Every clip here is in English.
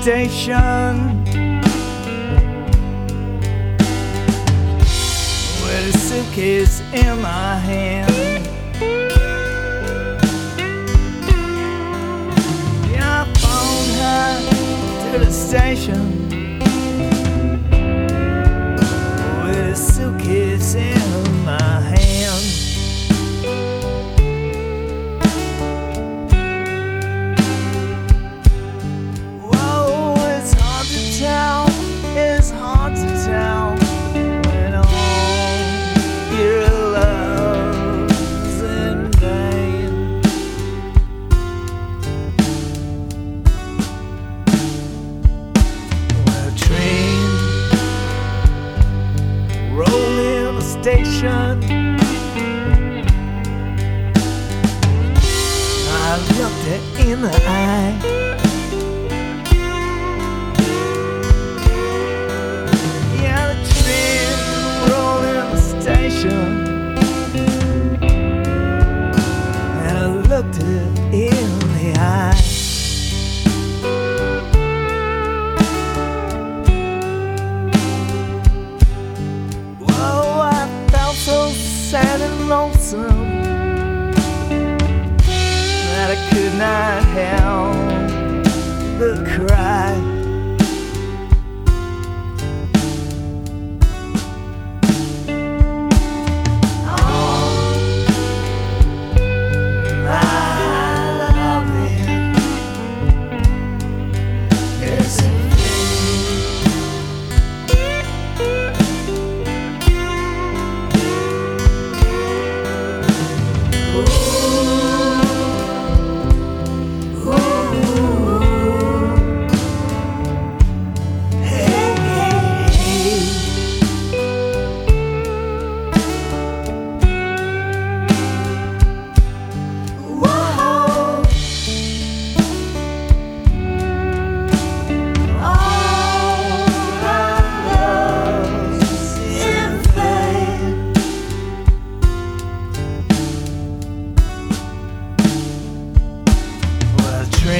station with a suitcase in my hand. Yeah, I followed her to the station with a suitcase in my hand. Station. I looked it in the eye. Yeah, the train rolling the station. And I looked it in the eye. Not help but cry.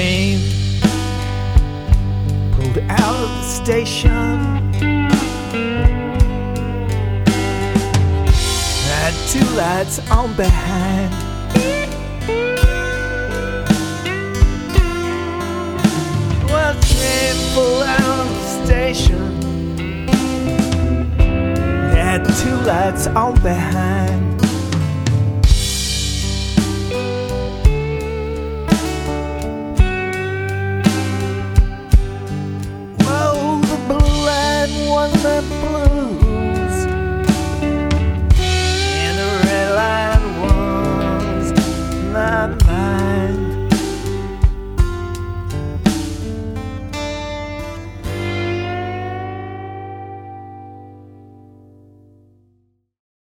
Train pulled out of the station. Had two lights on behind. Well, train pulled out of the station. Had two lights on behind. long the blue.